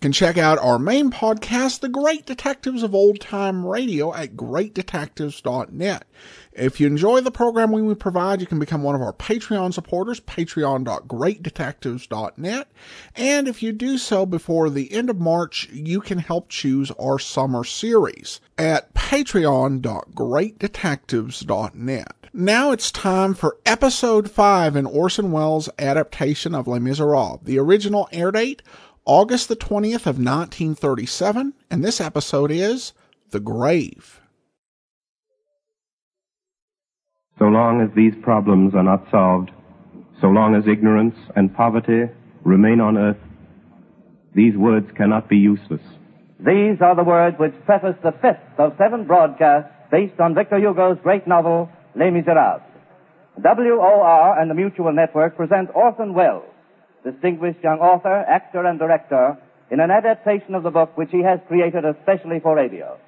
can check out our main podcast, The Great Detectives of Old Time Radio, at greatdetectives.net. If you enjoy the program we provide, you can become one of our Patreon supporters, patreon.greatdetectives.net. And if you do so before the end of March, you can help choose our summer series at patreon.greatdetectives.net. Now it's time for episode 5 in Orson Welles' adaptation of Les Miserables. The original air date August the 20th of 1937, and this episode is The Grave. So long as these problems are not solved, so long as ignorance and poverty remain on earth, these words cannot be useless. These are the words which preface the fifth of seven broadcasts based on Victor Hugo's great novel, Les Miserables. WOR and the Mutual Network present Orson Welles distinguished young author, actor, and director, in an adaptation of the book which he has created especially for radio.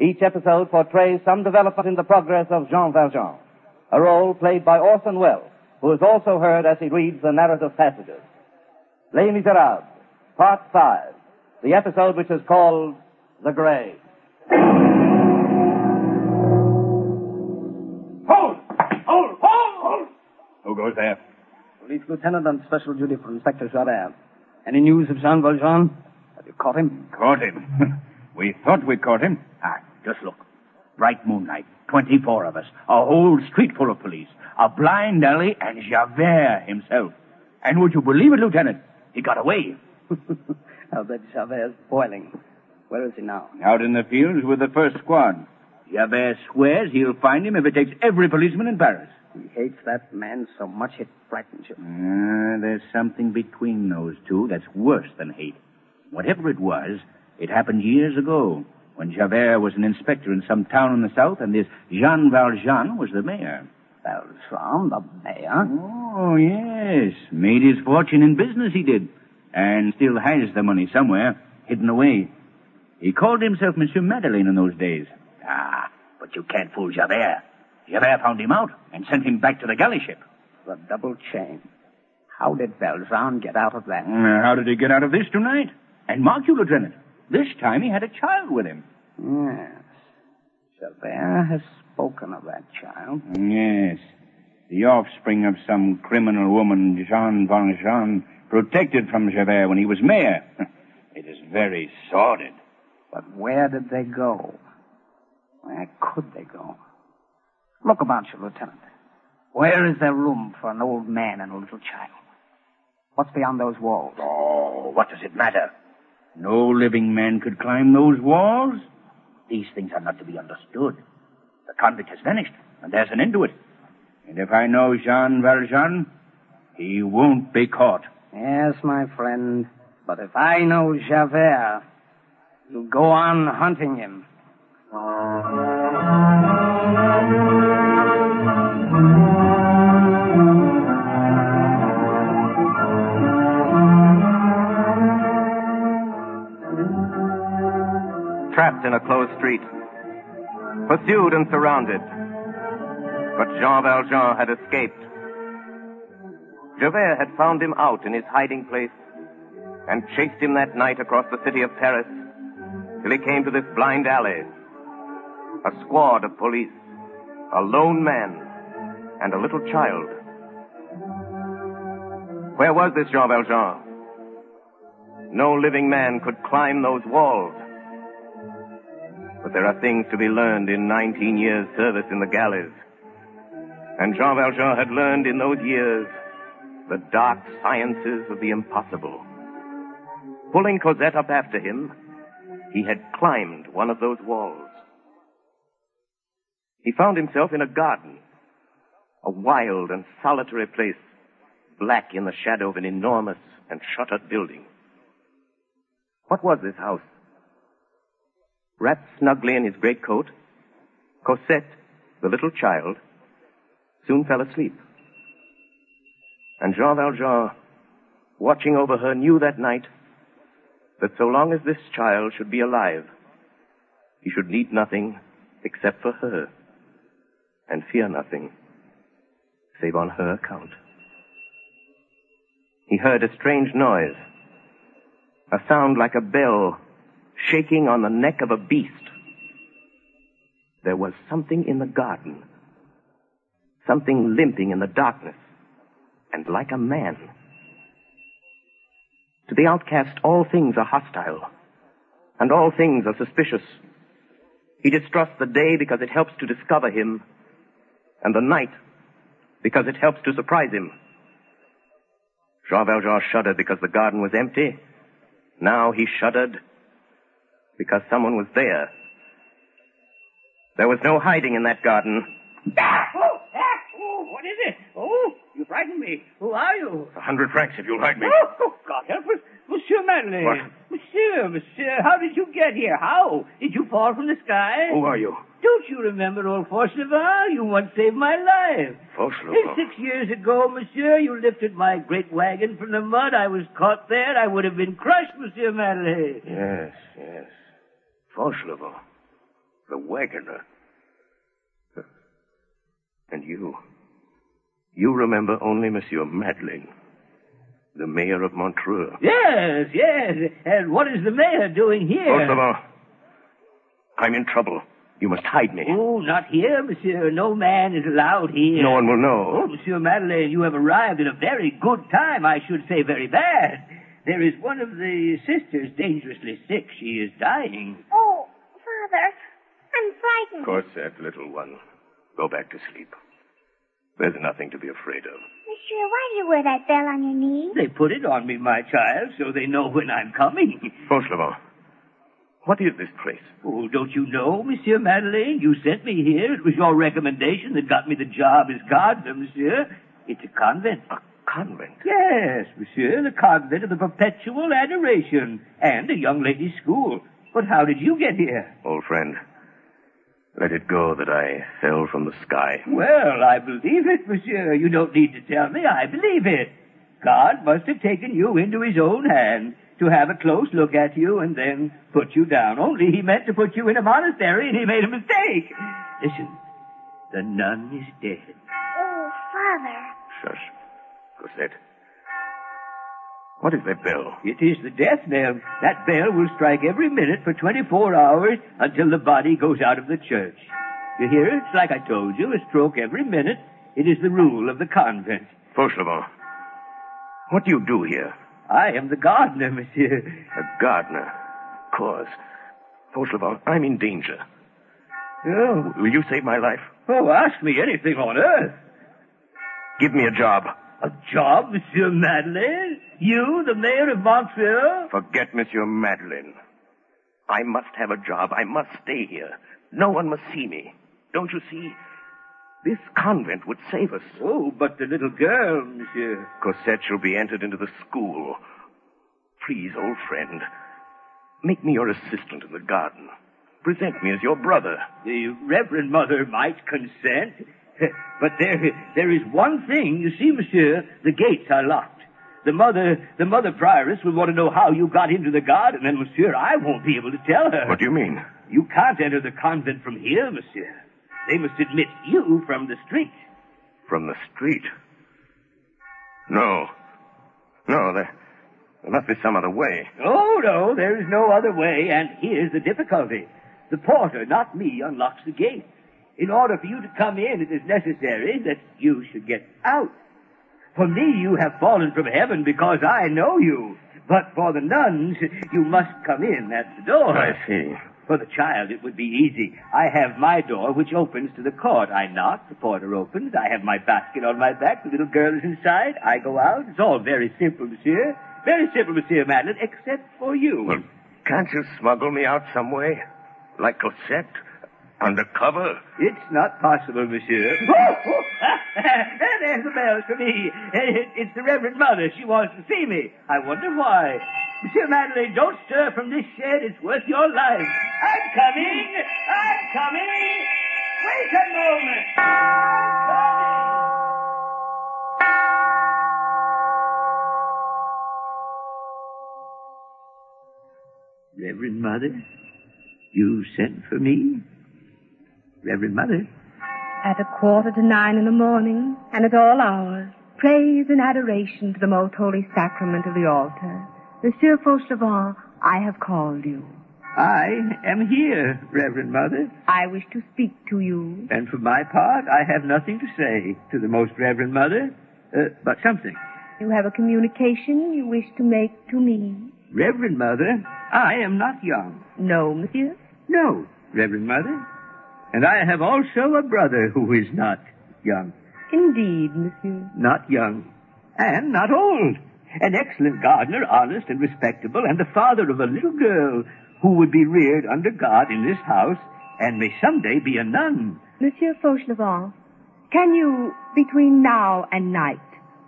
Each episode portrays some development in the progress of Jean Valjean, a role played by Orson Welles, who is also heard as he reads the narrative passages. Les Miserables, Part 5, the episode which is called The Grave. Hold! Hold! Hold! Hold! Who goes there? Police Lieutenant on special duty for Inspector Javert. Any news of Jean Valjean? Have you caught him? Caught him? we thought we caught him. Ah, just look. Bright moonlight. Twenty-four of us. A whole street full of police. A blind alley and Javert himself. And would you believe it, Lieutenant? He got away. I'll bet Javert's boiling. Where is he now? Out in the fields with the first squad. Javert swears he'll find him if it takes every policeman in Paris. He hates that man so much it frightens him. Uh, there's something between those two that's worse than hate. Whatever it was, it happened years ago when Javert was an inspector in some town in the south and this Jean Valjean was the mayor. Valjean, the mayor? Oh, yes. Made his fortune in business, he did. And still has the money somewhere, hidden away. He called himself Monsieur Madeleine in those days. Ah, but you can't fool Javert. Javert found him out and sent him back to the galley ship. The double chain. How did Valjean get out of that? Uh, how did he get out of this tonight? And mark you, Lieutenant, this time he had a child with him. Yes. Javert has spoken of that child. Yes. The offspring of some criminal woman, Jean Valjean, protected from Javert when he was mayor. It is very sordid. But where did they go? Where could they go? Look about you, Lieutenant. Where is there room for an old man and a little child? What's beyond those walls? Oh, what does it matter? No living man could climb those walls. These things are not to be understood. The convict has vanished, and there's an end to it. And if I know Jean Valjean, he won't be caught. Yes, my friend. But if I know Javert, you'll go on hunting him. Trapped in a closed street, pursued and surrounded. But Jean Valjean had escaped. Javert had found him out in his hiding place and chased him that night across the city of Paris till he came to this blind alley. A squad of police, a lone man, and a little child. Where was this Jean Valjean? No living man could climb those walls. But there are things to be learned in 19 years' service in the galleys. And Jean Valjean had learned in those years the dark sciences of the impossible. Pulling Cosette up after him, he had climbed one of those walls. He found himself in a garden, a wild and solitary place, black in the shadow of an enormous and shuttered building. What was this house? Wrapped snugly in his great coat, Cosette, the little child, soon fell asleep. And Jean Valjean, watching over her, knew that night that so long as this child should be alive, he should need nothing except for her, and fear nothing save on her account. He heard a strange noise, a sound like a bell shaking on the neck of a beast. There was something in the garden, something limping in the darkness, and like a man. To the outcast, all things are hostile, and all things are suspicious. He distrusts the day because it helps to discover him, and the night because it helps to surprise him. Jean Valjean shuddered because the garden was empty. Now he shuddered because someone was there. There was no hiding in that garden. Ah! Oh, ah! oh, what is it? Oh, you frightened me. Who are you? A hundred francs if you'll hide me. Oh, oh, God help us. Monsieur Madeleine. What? Monsieur, monsieur, how did you get here? How? Did you fall from the sky? Who are you? Don't you remember old Fauchelevent? You once saved my life. Fauchelevent. Six years ago, monsieur, you lifted my great wagon from the mud. I was caught there. I would have been crushed, Monsieur Madeleine. Yes, yes. Fauchelevent. The wagoner. And you. You remember only Monsieur Madeleine, the mayor of Montreuil. Yes, yes. And what is the mayor doing here? Fauchelevent. I'm in trouble. You must hide me. Oh, not here, monsieur. No man is allowed here. No one will Oh, know. Monsieur Madeleine, you have arrived at a very good time. I should say very bad. There is one of the sisters dangerously sick. She is dying. Oh, Father, I'm frightened. Cosette, little one, go back to sleep. There's nothing to be afraid of. Monsieur, why do you wear that bell on your knee? They put it on me, my child, so they know when I'm coming. Fauchelevent, what is this place? Oh, don't you know, Monsieur Madeleine? You sent me here. It was your recommendation that got me the job as gardener, Monsieur. It's a convent. A convent. Yes, Monsieur, the convent of the perpetual adoration, and a young ladies' school. But how did you get here? Old friend, let it go that I fell from the sky. Well, I believe it, Monsieur. You don't need to tell me. I believe it. God must have taken you into his own hand to have a close look at you and then put you down. Only he meant to put you in a monastery and he made a mistake. Listen, the nun is dead. Oh, Father. Shush. Cosette. What is that bell? It is the death knell. That bell will strike every minute for 24 hours until the body goes out of the church. You hear it? It's like I told you, a stroke every minute. It is the rule of the convent. Fauchelevent, what do you do here? I am the gardener, monsieur. A gardener. Cause. Fauchelevent, I'm in danger. Oh, Will you save my life? oh, ask me anything on earth. Give me a job. A job, Monsieur Madeleine? You, the mayor of Montreuil? Forget Monsieur Madeleine. I must have a job. I must stay here. No one must see me. Don't you see? This convent would save us. Oh, but the little girl, monsieur. Cosette shall be entered into the school. Please, old friend, make me your assistant in the garden. Present me as your brother. The Reverend Mother might consent. But there, there is one thing. You see, monsieur, the gates are locked. The mother, the mother prioress will want to know how you got into the garden, and then, monsieur, I won't be able to tell her. What do you mean? You can't enter the convent from here, monsieur. They must admit you from the street. From the street? No. No, there, there must be some other way. Oh, no, there is no other way, and here's the difficulty. The porter, not me, unlocks the gate. In order for you to come in, it is necessary that you should get out. For me, you have fallen from heaven because I know you. But for the nuns, you must come in at the door. I see. For the child, it would be easy. I have my door, which opens to the court. I knock, the porter opens. I have my basket on my back. The little girl is inside. I go out. It's all very simple, monsieur. Very simple, monsieur Madeleine, except for you. Well, can't you smuggle me out some way? Like Cosette? Undercover? It's not possible, monsieur. Oh, oh, there's the bell for me. It's the Reverend Mother. She wants to see me. I wonder why. Monsieur Madeleine, don't stir from this shed. It's worth your life. I'm coming. I'm coming. Wait a moment. Coming. Reverend Mother, you sent for me? Reverend Mother? At a quarter to nine in the morning, and at all hours, praise and adoration to the most holy sacrament of the altar. Monsieur Fauchelevent, I have called you. I am here, Reverend Mother, I wish to speak to you. and for my part, I have nothing to say to the Most Reverend Mother, uh, but something. You have a communication you wish to make to me. Reverend Mother, I am not young. No, monsieur? No, Reverend Mother. And I have also a brother who is not young. Indeed, monsieur. Not young. And not old. An excellent gardener, honest and respectable, and the father of a little girl who would be reared under God in this house and may someday be a nun. Monsieur Fauchelevent, can you, between now and night,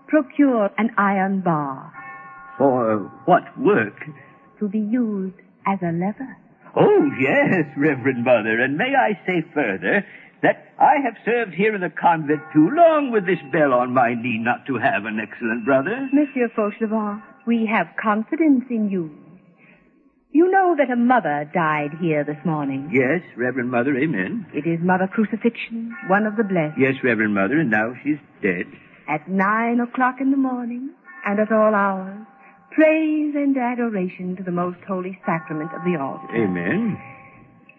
procure an iron bar For what work? to be used as a lever? Oh, yes, Reverend Mother, and may I say further that I have served here in the convent too long with this bell on my knee not to have an excellent brother. Monsieur Fauchelevent, we have confidence in you. You know that a mother died here this morning. Yes, Reverend Mother, amen. It is Mother Crucifixion, one of the blessed. Yes, Reverend Mother, and now she's dead. At nine o'clock in the morning, and at all hours, praise and adoration to the most holy sacrament of the altar. Amen.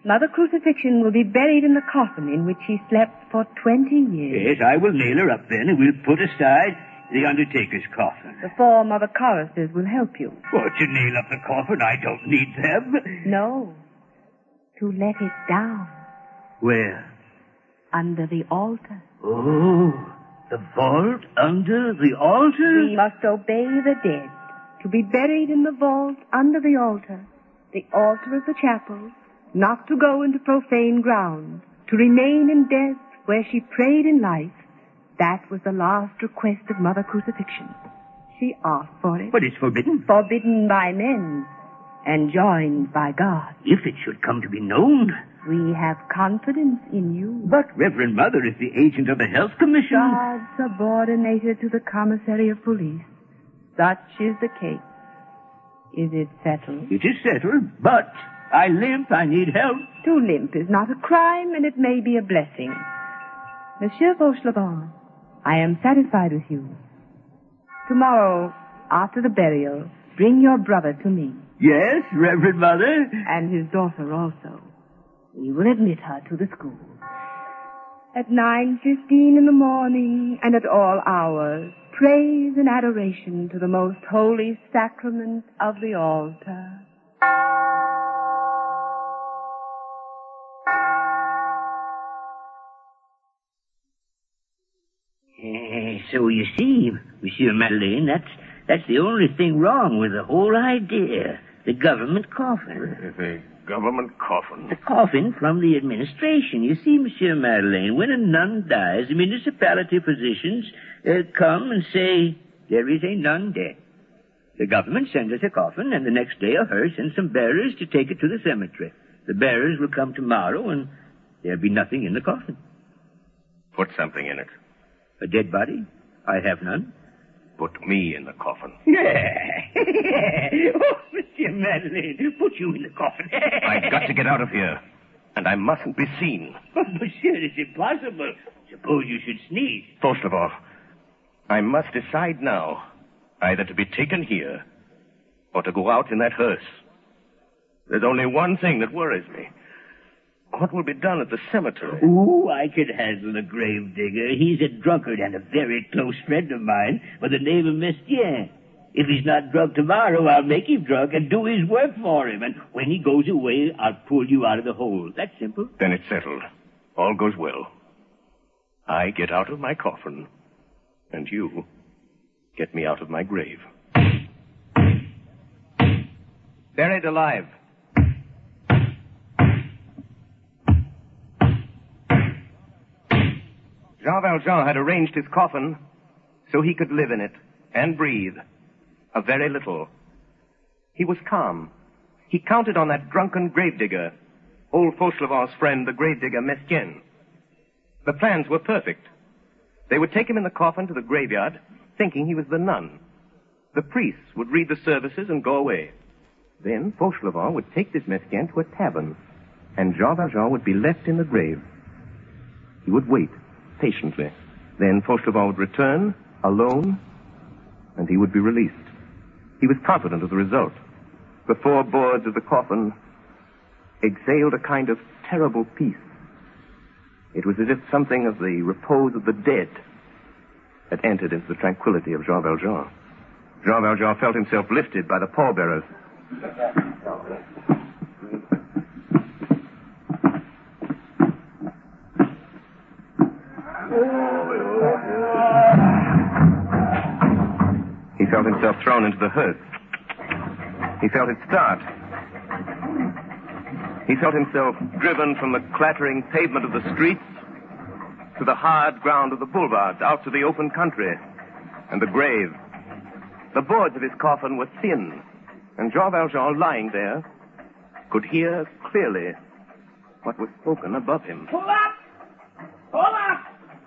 Mother Crucifixion will be buried in the coffin in which she slept for twenty years. Yes, I will nail her up then, and we'll put aside the undertaker's coffin. The four Mother choristers will help you. What, to nail up the coffin? I don't need them. No, to let it down Where? under the altar. Oh, the vault under the altar? We must obey the dead. To be buried in the vault under the altar, the altar of the chapel, not to go into profane ground, to remain in death where she prayed in life, that was the last request of Mother Crucifixion. She asked for it. But it's forbidden. Forbidden by men, enjoined by God. If it should come to be known. We have confidence in you. But Reverend Mother is the agent of the Health Commission. God subordinated to the commissary of police. Such is the case. Is it settled? It is settled, but I limp, I need help. To limp is not a crime, and it may be a blessing. Monsieur Fauchelevent, I am satisfied with you. Tomorrow, after the burial, bring your brother to me, Yes, Reverend Mother. and his daughter also. We will admit her to the school. At 9.15 in the morning, and at all hours, praise and adoration to the most holy sacrament of the altar. Eh, so you see, Monsieur Madeleine, that's that's the only thing wrong with the whole idea. The government coffin. The government coffin. The coffin from the administration. You see, Monsieur Madeleine, when a nun dies, the municipality physicians uh, come and say, there is a nun dead. The government sends us a coffin, and the next day a hearse and some bearers to take it to the cemetery. The bearers will come tomorrow, and there'll be nothing in the coffin. Put something in it. A dead body? I have none. Put me in the coffin. oh, Monsieur Madeleine, put you in the coffin. I've got to get out of here. And I mustn't be seen. But, Monsieur, it's impossible. Suppose you should sneeze. First of all, I must decide now either to be taken here or to go out in that hearse. There's only one thing that worries me. What will be done at the cemetery? Ooh, I could handle the grave digger. He's a drunkard and a very close friend of mine by the name of Mestienne. If he's not drunk tomorrow, I'll make him drunk and do his work for him. And when he goes away, I'll pull you out of the hole. That's simple. Then it's settled. All goes well. I get out of my coffin, and you get me out of my grave. Buried alive. Jean Valjean had arranged his coffin so he could live in it and breathe a very little. He was calm. He counted on that drunken gravedigger, old Fauchelevent's friend, the gravedigger Mestienne. The plans were perfect. They would take him in the coffin to the graveyard, thinking he was the nun. The priests would read the services and go away. Then Fauchelevent would take this Mestienne to a tavern, and Jean Valjean would be left in the grave. He would wait, patiently. Then Fauchelevent would return, alone, and he would be released. He was confident of the result. The four boards of the coffin exhaled a kind of terrible peace. It was as if something of the repose of the dead had entered into the tranquility of Jean Valjean. Jean Valjean felt himself lifted by the pallbearers. Himself thrown into the hearse. He felt it start. He felt himself driven from the clattering pavement of the streets to the hard ground of the boulevards, out to the open country and the grave. The boards of his coffin were thin, and Jean Valjean, lying there, could hear clearly what was spoken above him. Pull up! Pull up!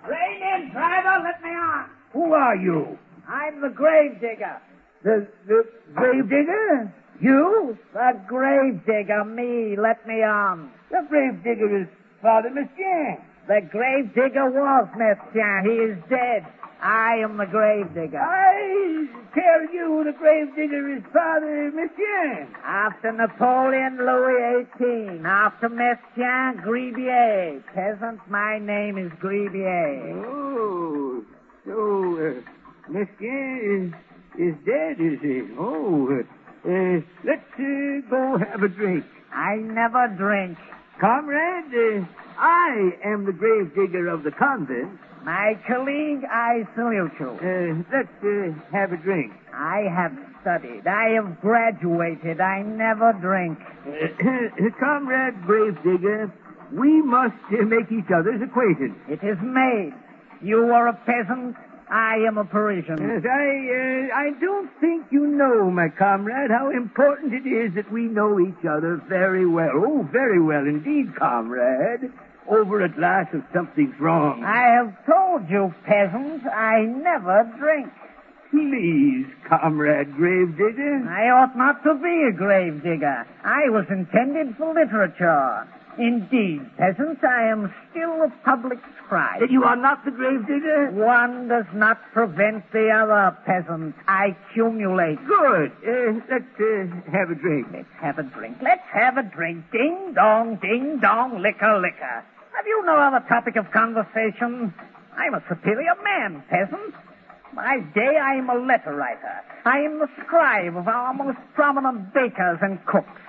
Rein in, driver, let me on. Who are you? I'm the grave digger. The, the grave digger? You? The grave digger, me, let me on. The grave digger is Father Mestienne. The grave digger was Mestienne. He is dead. I am the grave digger. I tell you the grave digger is Father Mestienne. After Napoleon, Louis XVIII. After Mestienne, Gribier. Peasant, my name is Gribier. Oh, so uh, Mestienne is, is dead, is he? Oh, uh, let's uh, go have a drink. I never drink. Comrade, uh, I am the grave digger of the convent. My colleague, I salute you. Uh, let's uh, have a drink. I have studied. I have graduated. I never drink. Uh, comrade grave digger, we must uh, make each other's acquaintance. It is made. You are a peasant. I am a Parisian. Yes, I, uh, I don't think you know, my comrade, how important it is that we know each other very well. Oh, very well indeed, comrade. Over a glass of something's wrong. I have told you, peasant, I never drink. Please, comrade gravedigger. I ought not to be a grave digger. I was intended for literature. Indeed, peasant, I am still a public scribe. That you are not the gravedigger? One does not prevent the other, peasant. I accumulate. Good. Uh, let's uh, have a drink. Let's have a drink. Let's have a drink. Ding dong, ding dong, liquor, liquor. Have you no other topic of conversation? I'm a superior man, peasant. By day, I am a letter writer. I am the scribe of our most prominent bakers and cooks.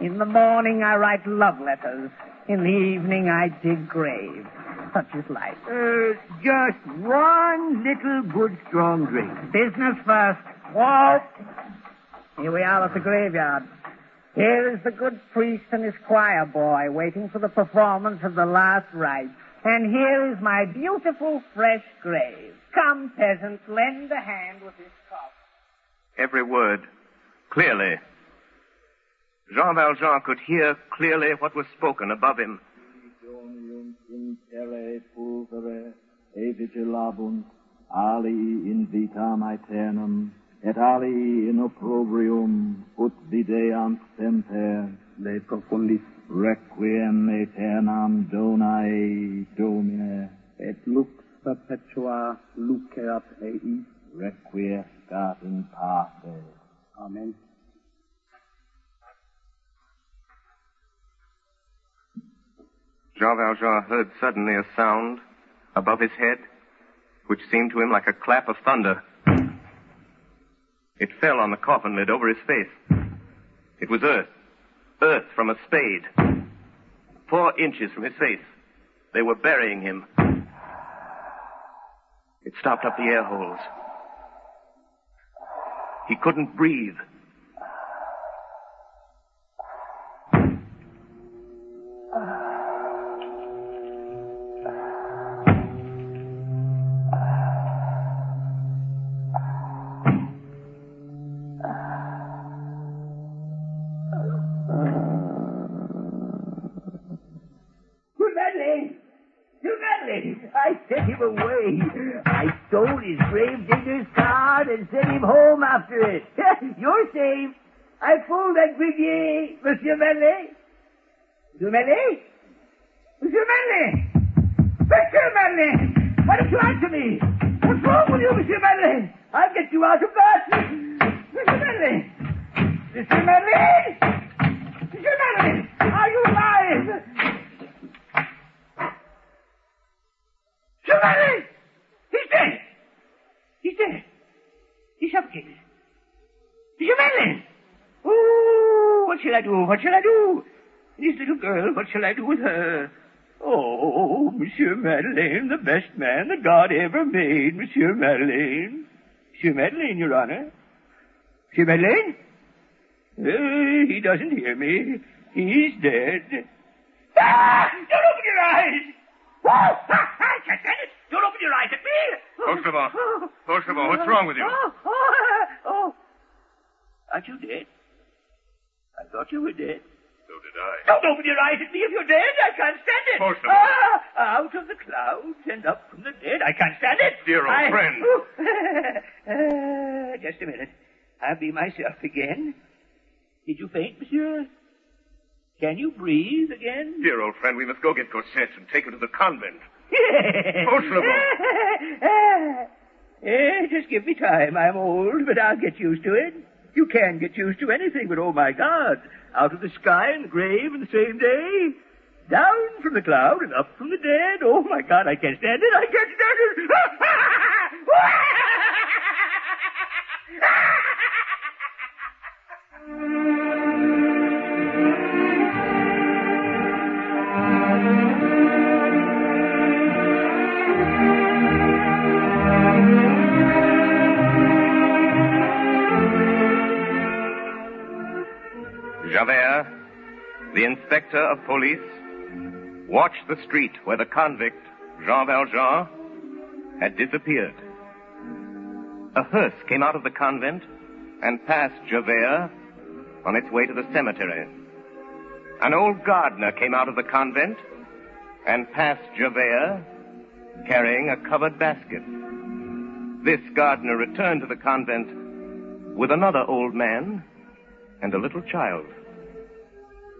In the morning, I write love letters. In the evening, I dig graves. Such is life. Uh, just one little good strong drink. Business first. Walt. Here we are at the graveyard. Here is the good priest and his choir boy waiting for the performance of the last rite. And here is my beautiful fresh grave. Come, peasant, lend a hand with this coffin. Every word, clearly. Jean Valjean could hear clearly what was spoken above him. e vigilabunt ali in vitam aeternam et ali in opprobrium ut videant semper le profundis requiem aeternam donae domine et lux perpetua luceat eis requiescat in pace amen Jean Valjean heard suddenly a sound above his head, which seemed to him like a clap of thunder. It fell on the coffin lid over his face. It was earth. Earth from a spade. Four inches from his face. They were burying him. It stopped up the air holes. He couldn't breathe. Away. I stole his grave digger's card and sent him home after it. You're safe. I fooled that Gribier, Monsieur Madeleine. Monsieur Madeleine? Monsieur Madeleine! Monsieur Madeleine! Why don't you answer me? What's wrong with you, Monsieur Madeleine? I'll get you out of that. Monsieur Madeleine! Monsieur Madeleine! Monsieur Madeleine! Are you alive? Madeleine! He's dead! He's dead! He's suffocated. Monsieur Madeleine! Oh, what shall I do? What shall I do? This little girl, what shall I do with her? Oh, Monsieur Madeleine, the best man that God ever made, Monsieur Madeleine. Monsieur Madeleine, Your Honor. Monsieur Madeleine? Uh, he doesn't hear me. He's dead. Ah! Don't open your eyes! Oh, ah, I stand it! Don't open your eyes at me! Fauchelevent. Fauchelevent, what's wrong with you? Oh, oh, oh. Aren't you dead? I thought you were dead. So did I. Don't open your eyes at me if you're dead. I can't stand it. Fauchelevent. Ah, out of the clouds and up from the dead. I can't stand it. Dear old I- friend. Uh, just a minute. I'll be myself again. Did you faint, monsieur? Can you breathe again? Dear old friend, we must go get Cosette and take her to the convent. Fauchelevent. Eh, just give me time. I'm old, but I'll get used to it. You can get used to anything, but oh my God. Out of the sky and the grave in the same day. Down from the cloud and up from the dead. Oh my God, I can't stand it. I can't stand it. inspector of police, watched the street where the convict, Jean Valjean, had disappeared. A hearse came out of the convent and passed Javert on its way to the cemetery. An old gardener came out of the convent and passed Javert carrying a covered basket. This gardener returned to the convent with another old man and a little child.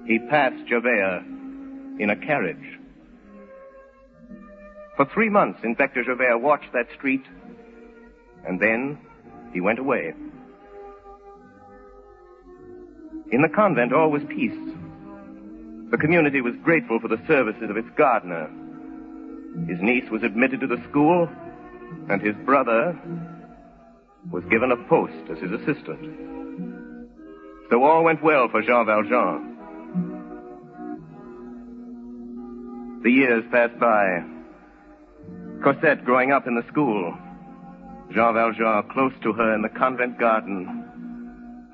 He passed Javert in a carriage. For three months, Inspector Javert watched that street, and then he went away. In the convent, all was peace. The community was grateful for the services of its gardener. His niece was admitted to the school, and his brother was given a post as his assistant. So all went well for Jean Valjean. The years passed by. Cosette growing up in the school. Jean Valjean close to her in the convent garden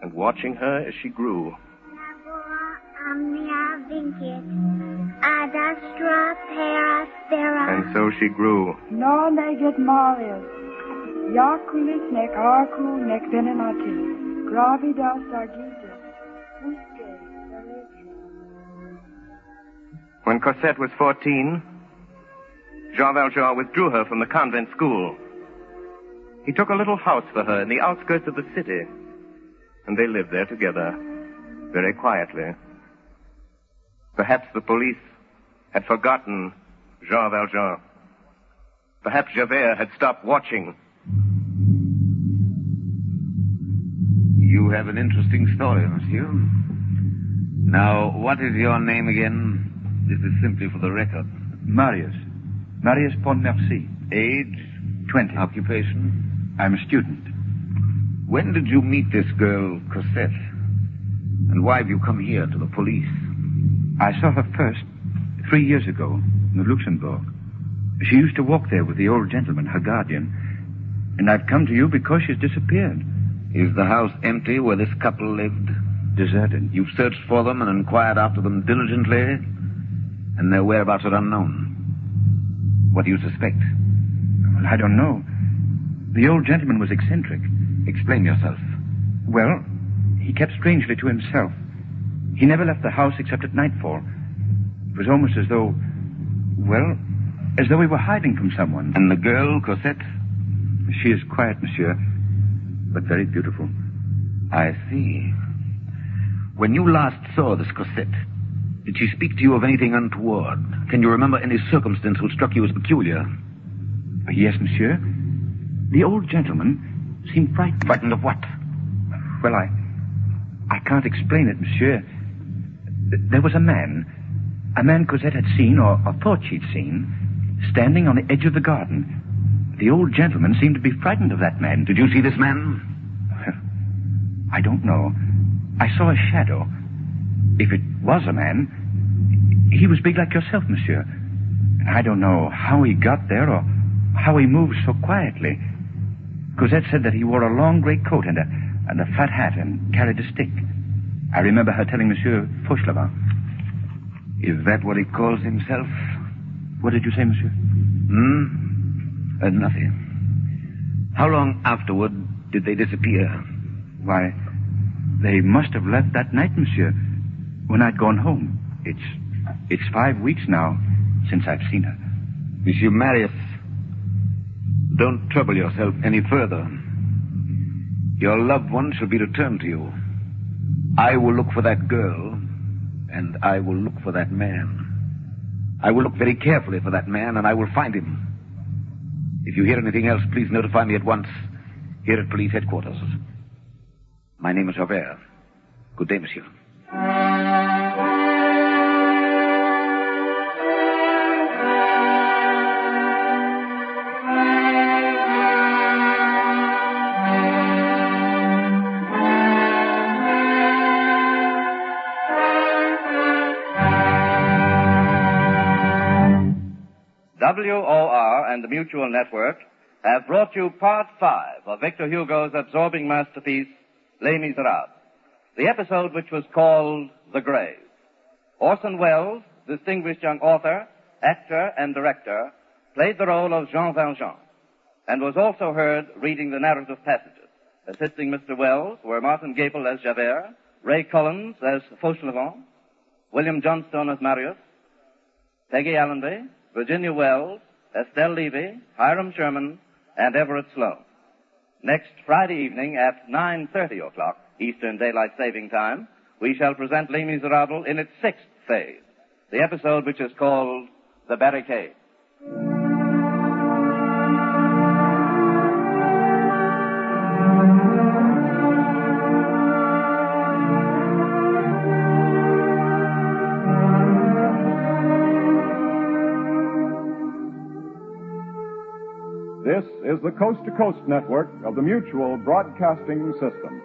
and watching her as she grew. And so she grew. Non eget Marius. Iaculis nec arcu nec venenatis. Gravidas agitis. When Cosette was 14, Jean Valjean withdrew her from the convent school. He took a little house for her in the outskirts of the city, and they lived there together, very quietly. Perhaps the police had forgotten Jean Valjean. Perhaps Javert had stopped watching. You have an interesting story, monsieur. Now, what is your name again? This is simply for the record. Marius. Marius Pontmercy. Age? Twenty. Occupation? I'm a student. When did you meet this girl, Cosette? And why have you come here to the police? I saw her first three years ago in the Luxembourg. She used to walk there with the old gentleman, her guardian. And I've come to you because she's disappeared. Is the house empty where this couple lived? Deserted. You've searched for them and inquired after them diligently, and their whereabouts are unknown. What do you suspect? Well, I don't know. The old gentleman was eccentric. Explain yourself. Well, he kept strangely to himself. He never left the house except at nightfall. It was almost as though, well, as though he were hiding from someone. And the girl, Cosette? She is quiet, monsieur, but very beautiful. I see. When you last saw this Cosette, did she speak to you of anything untoward? Can you remember any circumstance which struck you as peculiar? Yes, monsieur. The old gentleman seemed frightened. Frightened of what? Well, I. I can't explain it, monsieur. There was a man. A man Cosette had seen, or, or thought she'd seen, standing on the edge of the garden. The old gentleman seemed to be frightened of that man. Did you see this man? I don't know. I saw a shadow. If it was a man, he was big like yourself, monsieur. I don't know how he got there or how he moved so quietly. Cosette said that he wore a long gray coat and a, and a fat hat and carried a stick. I remember her telling Monsieur Fauchelevent. Is that what he calls himself? What did you say, monsieur? Hmm? Uh, nothing. How long afterward did they disappear? Why, they must have left that night, monsieur, when I'd gone home. It's it's five weeks now since I've seen her. Monsieur Marius, don't trouble yourself any further. Your loved one shall be returned to you. I will look for that girl, and I will look for that man. I will look very carefully for that man, and I will find him. If you hear anything else, please notify me at once here at police headquarters. My name is Javert. Good day, monsieur. Mutual Network have brought you part five of Victor Hugo's absorbing masterpiece, Les Miserables, the episode which was called The Grave. Orson Welles, distinguished young author, actor, and director, played the role of Jean Valjean, and was also heard reading the narrative passages. Assisting Mr. Welles were Martin Gabel as Javert, Ray Collins as Fauchelevent, William Johnstone as Marius, Peggy Allenby, Virginia Welles, Estelle Levy, Hiram Sherman, and Everett Sloane. Next Friday evening at 9.30 o'clock Eastern Daylight Saving Time, we shall present Les Miserables in its sixth phase, the episode which is called The Barricade. Is the Coast to Coast Network of the Mutual Broadcasting System.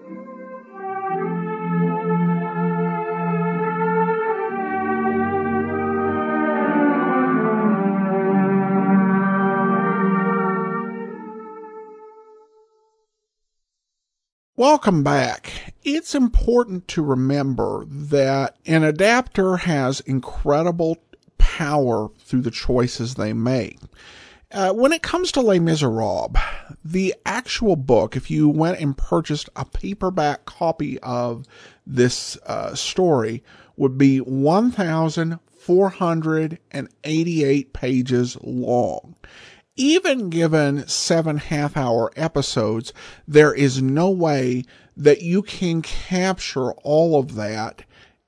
Welcome back. It's important to remember that an adapter has incredible power through the choices they make. Uh, when it comes to Les Miserables, the actual book, if you went and purchased a paperback copy of this uh, story, would be 1,488 pages long. Even given seven half hour episodes, there is no way that you can capture all of that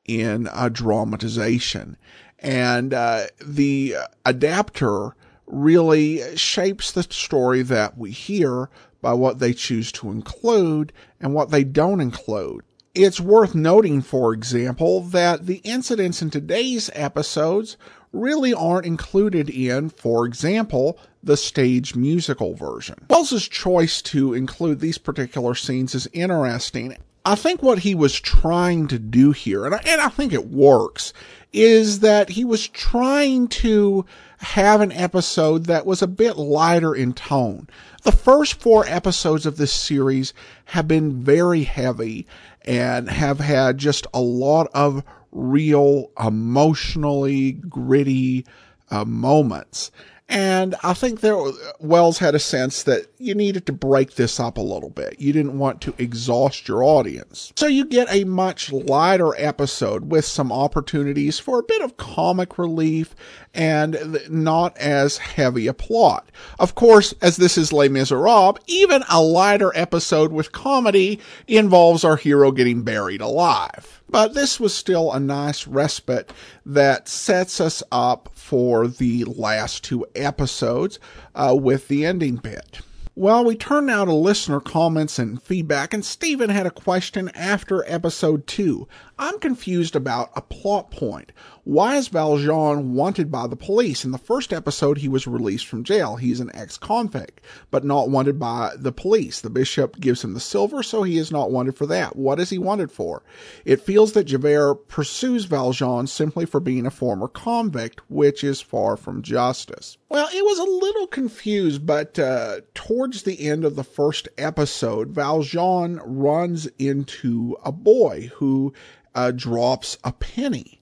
in a dramatization. And uh, the adapter really shapes the story that we hear by what they choose to include and what they don't include. It's worth noting, for example, that the incidents in today's episodes really aren't included in, for example, the stage musical version. Welles's choice to include these particular scenes is interesting. I think what he was trying to do here, and I, and I think it works, is that he was trying to have an episode that was a bit lighter in tone. The first four episodes of this series have been very heavy and have had just a lot of real emotionally gritty uh, moments. And I think there Welles had a sense that you needed to break this up a little bit. You didn't want to exhaust your audience. So you get a much lighter episode with some opportunities for a bit of comic relief and not as heavy a plot. Of course, as this is Les Miserables, even a lighter episode with comedy involves our hero getting buried alive. But this was still a nice respite that sets us up for the last two episodes uh, with the ending bit. Well, we turn now to listener comments and feedback, and Stephen had a question after episode two. I'm confused about a plot point. Why is Valjean wanted by the police? In the first episode, he was released from jail. He's an ex-convict, but not wanted by the police. The bishop gives him the silver, so he is not wanted for that. What is he wanted for? It feels that Javert pursues Valjean simply for being a former convict, which is far from justice. Well, it was a little confused, but uh, towards the end of the first episode, Valjean runs into a boy who uh, drops a penny.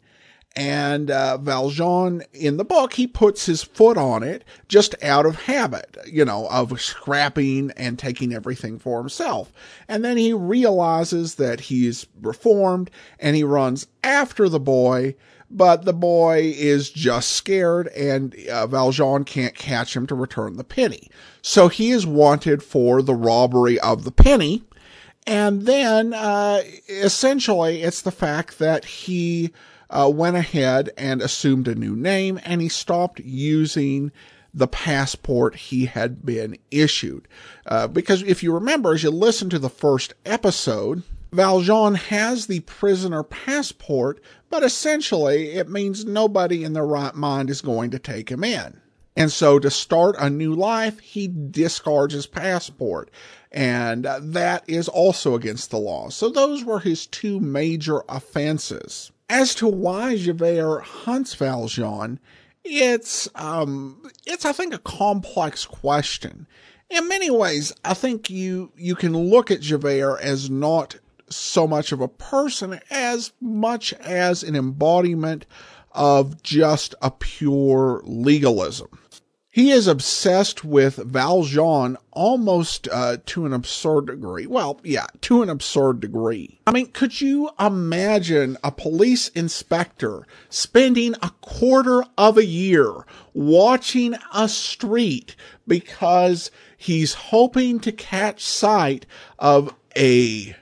And uh, Valjean, in the book, he puts his foot on it just out of habit, you know, of scrapping and taking everything for himself. And then he realizes that he's reformed and he runs after the boy, but the boy is just scared and uh, Valjean can't catch him to return the penny. So he is wanted for the robbery of the penny and then, uh, essentially, it's the fact that he uh, went ahead and assumed a new name and he stopped using the passport he had been issued. Uh, because if you remember, as you listen to the first episode, Valjean has the prisoner passport, but essentially it means nobody in their right mind is going to take him in. And so to start a new life, he discards his passport. And that is also against the law. So those were his two major offenses. As to why Javert hunts Valjean, it's, um, it's, I think, a complex question. In many ways, I think you, you can look at Javert as not so much of a person as much as an embodiment of just a pure legalism. He is obsessed with Valjean almost uh, to an absurd degree. Well, yeah, to an absurd degree. I mean, could you imagine a police inspector spending a quarter of a year watching a street because he's hoping to catch sight of a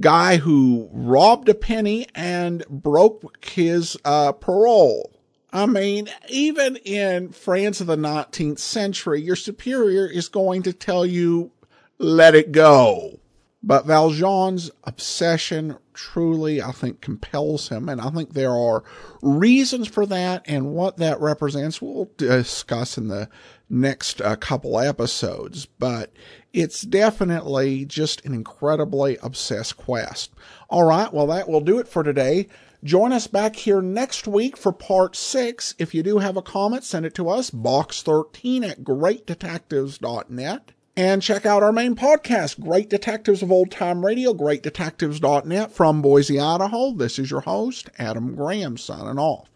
guy who robbed a penny and broke his uh, parole? I mean, even in France of the 19th century, your superior is going to tell you, let it go. But Valjean's obsession truly, I think, compels him. And I think there are reasons for that. And what that represents, we'll discuss in the next uh, couple episodes. But it's definitely just an incredibly obsessed quest. All right. Well, that will do it for today. Join us back here next week for part six. If you do have a comment, send it to us, box13 at greatdetectives.net. And check out our main podcast, Great Detectives of Old Time Radio, greatdetectives.net from Boise, Idaho. This is your host, Adam Graham, signing off.